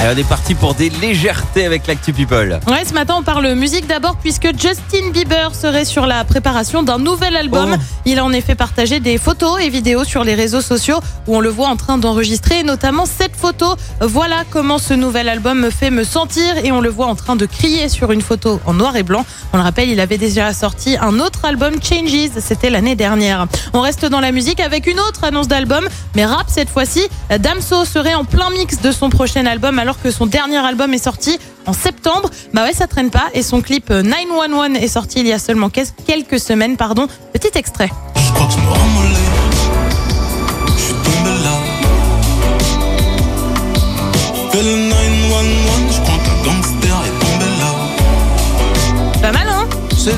Allez, on est parti pour des légèretés avec l'actu People. Ouais, ce matin, on parle musique d'abord puisque Justin Bieber serait sur la préparation d'un nouvel album. Oh. Il a en effet partagé des photos et vidéos sur les réseaux sociaux où on le voit en train d'enregistrer, notamment cette photo. Voilà comment ce nouvel album me fait me sentir et on le voit en train de crier sur une photo en noir et blanc. On le rappelle, il avait déjà sorti un autre album, Changes, c'était l'année dernière. On reste dans la musique avec une autre annonce d'album, mais rap cette fois-ci. Damso serait en plein mix de son prochain album alors que son dernier album est sorti en septembre. Bah ouais, ça traîne pas. Et son clip euh, 911 est sorti il y a seulement quel- quelques semaines. Pardon. Petit extrait.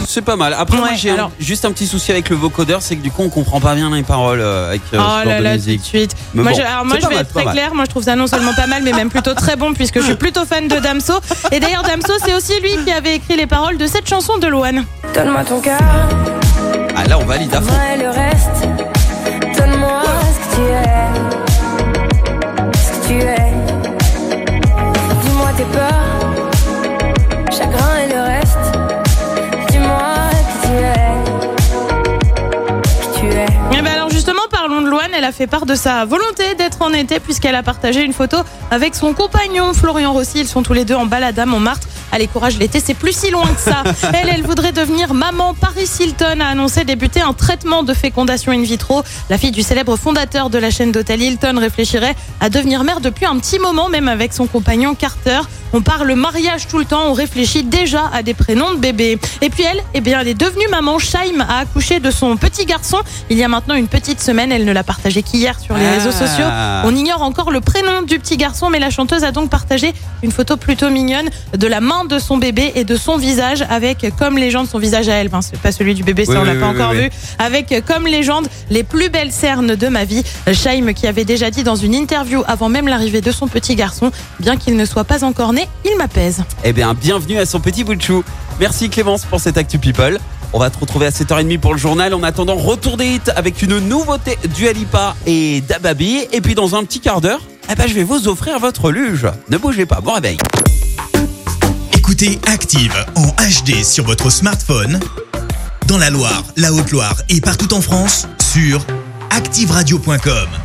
C'est pas mal. Après, moi, j'ai alors- juste un petit souci avec le vocodeur, c'est que du coup, on comprend pas bien les paroles euh, avec euh, Oh ce genre là de là, tout musique. de suite. Mais moi, bon, je, alors moi, je vais mal, être très clair. Moi, je trouve ça non seulement pas mal, mais même plutôt très bon, puisque je suis plutôt fan de Damso. Et d'ailleurs, Damso, c'est aussi lui qui avait écrit les paroles de cette chanson de Loane. Donne-moi ton cœur, Ah là, on valide à fond. moi et le reste. Donne-moi ce que tu es, Loane. Elle a fait part de sa volonté d'être en été puisqu'elle a partagé une photo avec son compagnon Florian Rossi. Ils sont tous les deux en balade à Montmartre. Allez, courage, l'été, c'est plus si loin que ça. Elle, elle voudrait devenir maman. Paris Hilton a annoncé débuter un traitement de fécondation in vitro. La fille du célèbre fondateur de la chaîne d'hôtel Hilton réfléchirait à devenir mère depuis un petit moment, même avec son compagnon Carter. On parle mariage tout le temps, on réfléchit déjà à des prénoms de bébés. Et puis elle, eh bien, elle est devenue maman. Shaim a accouché de son petit garçon il y a maintenant une petite semaine. Elle ne l'a partagé qu'hier sur les Ah. réseaux sociaux. On ignore encore le prénom du petit garçon, mais la chanteuse a donc partagé une photo plutôt mignonne de la main de son bébé et de son visage avec comme légende son visage à elle. Enfin, c'est pas celui du bébé, ça Oui, on l'a oui, pas oui, encore vu. Avec comme légende les plus belles cernes de ma vie. Shaim qui avait déjà dit dans une interview avant même l'arrivée de son petit garçon, bien qu'il ne soit pas encore né, il m'apaise. Eh bien, bienvenue à son petit bout de chou. Merci Clémence pour cette actu People. On va te retrouver à 7h30 pour le journal. En attendant, retour des hits avec une nouveauté du Alipa et d'Ababi. Et puis dans un petit quart d'heure, eh ben, je vais vous offrir votre luge. Ne bougez pas, bon réveil. Écoutez Active en HD sur votre smartphone, dans la Loire, la Haute-Loire et partout en France, sur activeradio.com.